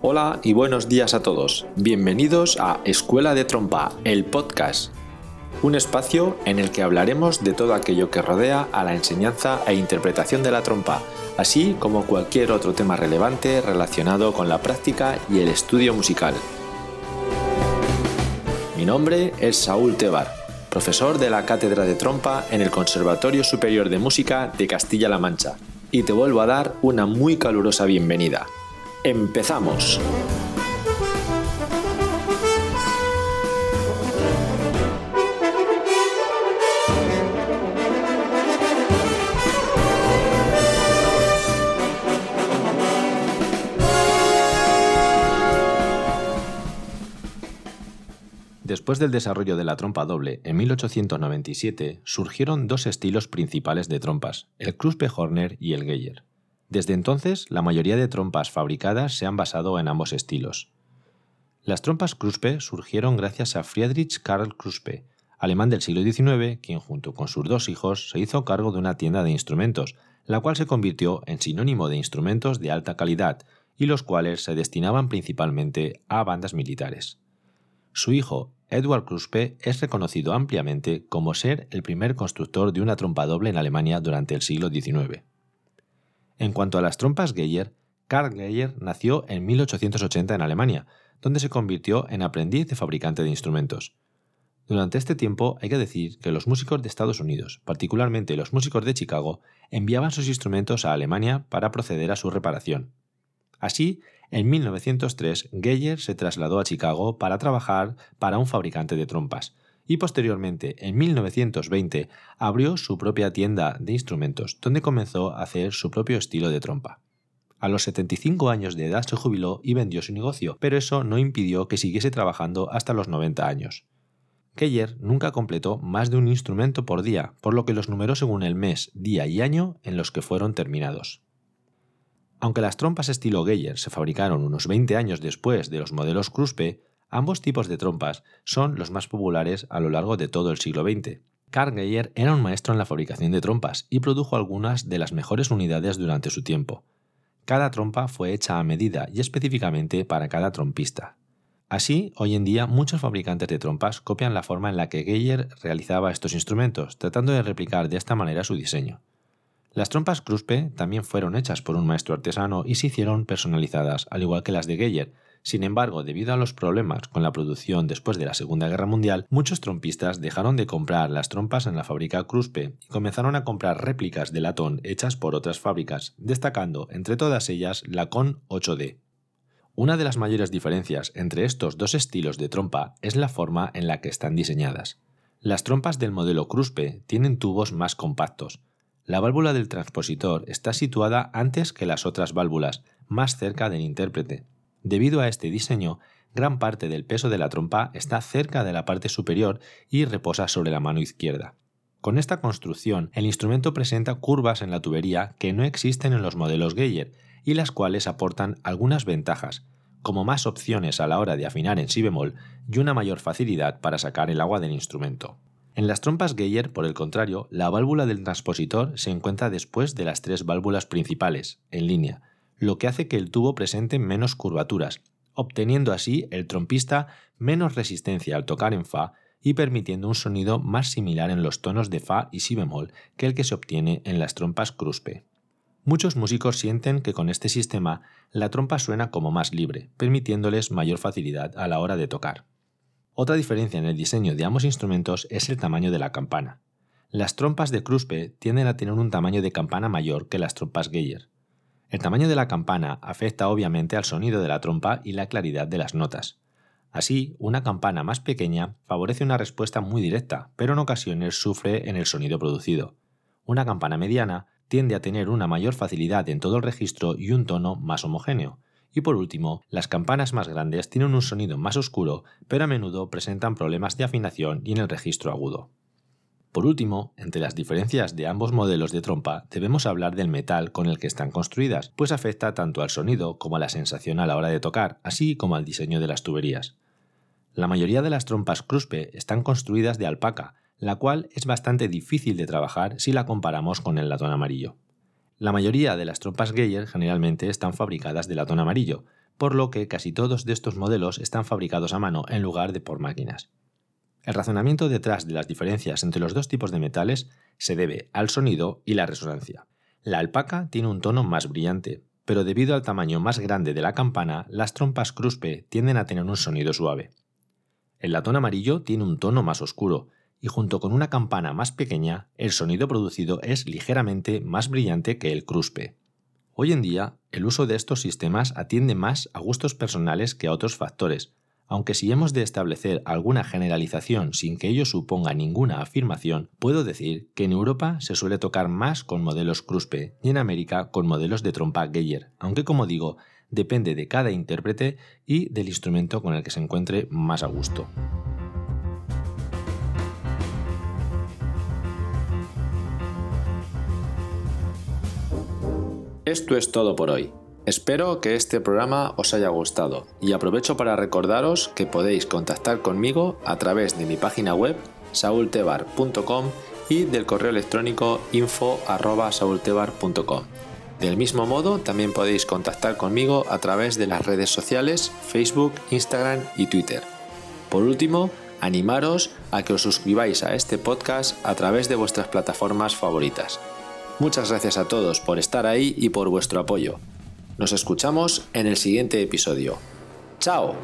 Hola y buenos días a todos. Bienvenidos a Escuela de Trompa, el podcast. Un espacio en el que hablaremos de todo aquello que rodea a la enseñanza e interpretación de la trompa, así como cualquier otro tema relevante relacionado con la práctica y el estudio musical. Mi nombre es Saúl Tebar, profesor de la Cátedra de Trompa en el Conservatorio Superior de Música de Castilla-La Mancha, y te vuelvo a dar una muy calurosa bienvenida. ¡Empezamos! Después del desarrollo de la trompa doble en 1897, surgieron dos estilos principales de trompas, el Kruspe Horner y el Geyer. Desde entonces, la mayoría de trompas fabricadas se han basado en ambos estilos. Las trompas Kruspe surgieron gracias a Friedrich Karl Kruspe, alemán del siglo XIX, quien junto con sus dos hijos se hizo cargo de una tienda de instrumentos, la cual se convirtió en sinónimo de instrumentos de alta calidad y los cuales se destinaban principalmente a bandas militares. Su hijo, Edward Kruspe, es reconocido ampliamente como ser el primer constructor de una trompa doble en Alemania durante el siglo XIX. En cuanto a las trompas Geyer, Karl Geyer nació en 1880 en Alemania, donde se convirtió en aprendiz de fabricante de instrumentos. Durante este tiempo hay que decir que los músicos de Estados Unidos, particularmente los músicos de Chicago, enviaban sus instrumentos a Alemania para proceder a su reparación. Así, en 1903, Geyer se trasladó a Chicago para trabajar para un fabricante de trompas, y posteriormente, en 1920, abrió su propia tienda de instrumentos, donde comenzó a hacer su propio estilo de trompa. A los 75 años de edad se jubiló y vendió su negocio, pero eso no impidió que siguiese trabajando hasta los 90 años. Geyer nunca completó más de un instrumento por día, por lo que los numeró según el mes, día y año en los que fueron terminados. Aunque las trompas estilo Geyer se fabricaron unos 20 años después de los modelos Kruspe, Ambos tipos de trompas son los más populares a lo largo de todo el siglo XX. Karl Geyer era un maestro en la fabricación de trompas y produjo algunas de las mejores unidades durante su tiempo. Cada trompa fue hecha a medida y específicamente para cada trompista. Así, hoy en día muchos fabricantes de trompas copian la forma en la que Geyer realizaba estos instrumentos, tratando de replicar de esta manera su diseño. Las trompas Kruspe también fueron hechas por un maestro artesano y se hicieron personalizadas, al igual que las de Geyer, sin embargo, debido a los problemas con la producción después de la Segunda Guerra Mundial, muchos trompistas dejaron de comprar las trompas en la fábrica Kruspe y comenzaron a comprar réplicas de latón hechas por otras fábricas, destacando entre todas ellas la Con 8D. Una de las mayores diferencias entre estos dos estilos de trompa es la forma en la que están diseñadas. Las trompas del modelo Kruspe tienen tubos más compactos. La válvula del transpositor está situada antes que las otras válvulas, más cerca del intérprete, Debido a este diseño, gran parte del peso de la trompa está cerca de la parte superior y reposa sobre la mano izquierda. Con esta construcción, el instrumento presenta curvas en la tubería que no existen en los modelos Geyer y las cuales aportan algunas ventajas, como más opciones a la hora de afinar en si bemol y una mayor facilidad para sacar el agua del instrumento. En las trompas Geyer, por el contrario, la válvula del transpositor se encuentra después de las tres válvulas principales, en línea, lo que hace que el tubo presente menos curvaturas, obteniendo así el trompista menos resistencia al tocar en Fa y permitiendo un sonido más similar en los tonos de Fa y Si bemol que el que se obtiene en las trompas Kruspe. Muchos músicos sienten que con este sistema la trompa suena como más libre, permitiéndoles mayor facilidad a la hora de tocar. Otra diferencia en el diseño de ambos instrumentos es el tamaño de la campana. Las trompas de Kruspe tienden a tener un tamaño de campana mayor que las trompas Geyer. El tamaño de la campana afecta obviamente al sonido de la trompa y la claridad de las notas. Así, una campana más pequeña favorece una respuesta muy directa, pero en ocasiones sufre en el sonido producido. Una campana mediana tiende a tener una mayor facilidad en todo el registro y un tono más homogéneo. Y por último, las campanas más grandes tienen un sonido más oscuro, pero a menudo presentan problemas de afinación y en el registro agudo. Por último, entre las diferencias de ambos modelos de trompa debemos hablar del metal con el que están construidas, pues afecta tanto al sonido como a la sensación a la hora de tocar, así como al diseño de las tuberías. La mayoría de las trompas Kruspe están construidas de alpaca, la cual es bastante difícil de trabajar si la comparamos con el latón amarillo. La mayoría de las trompas Geyer generalmente están fabricadas de latón amarillo, por lo que casi todos de estos modelos están fabricados a mano en lugar de por máquinas. El razonamiento detrás de las diferencias entre los dos tipos de metales se debe al sonido y la resonancia. La alpaca tiene un tono más brillante, pero debido al tamaño más grande de la campana, las trompas Kruspe tienden a tener un sonido suave. El latón amarillo tiene un tono más oscuro, y junto con una campana más pequeña, el sonido producido es ligeramente más brillante que el Kruspe. Hoy en día, el uso de estos sistemas atiende más a gustos personales que a otros factores, aunque si hemos de establecer alguna generalización sin que ello suponga ninguna afirmación, puedo decir que en Europa se suele tocar más con modelos Kruspe y en América con modelos de trompa Geyer, aunque como digo, depende de cada intérprete y del instrumento con el que se encuentre más a gusto. Esto es todo por hoy. Espero que este programa os haya gustado y aprovecho para recordaros que podéis contactar conmigo a través de mi página web saultebar.com y del correo electrónico info@saultebar.com. Del mismo modo, también podéis contactar conmigo a través de las redes sociales Facebook, Instagram y Twitter. Por último, animaros a que os suscribáis a este podcast a través de vuestras plataformas favoritas. Muchas gracias a todos por estar ahí y por vuestro apoyo. Nos escuchamos en el siguiente episodio. ¡Chao!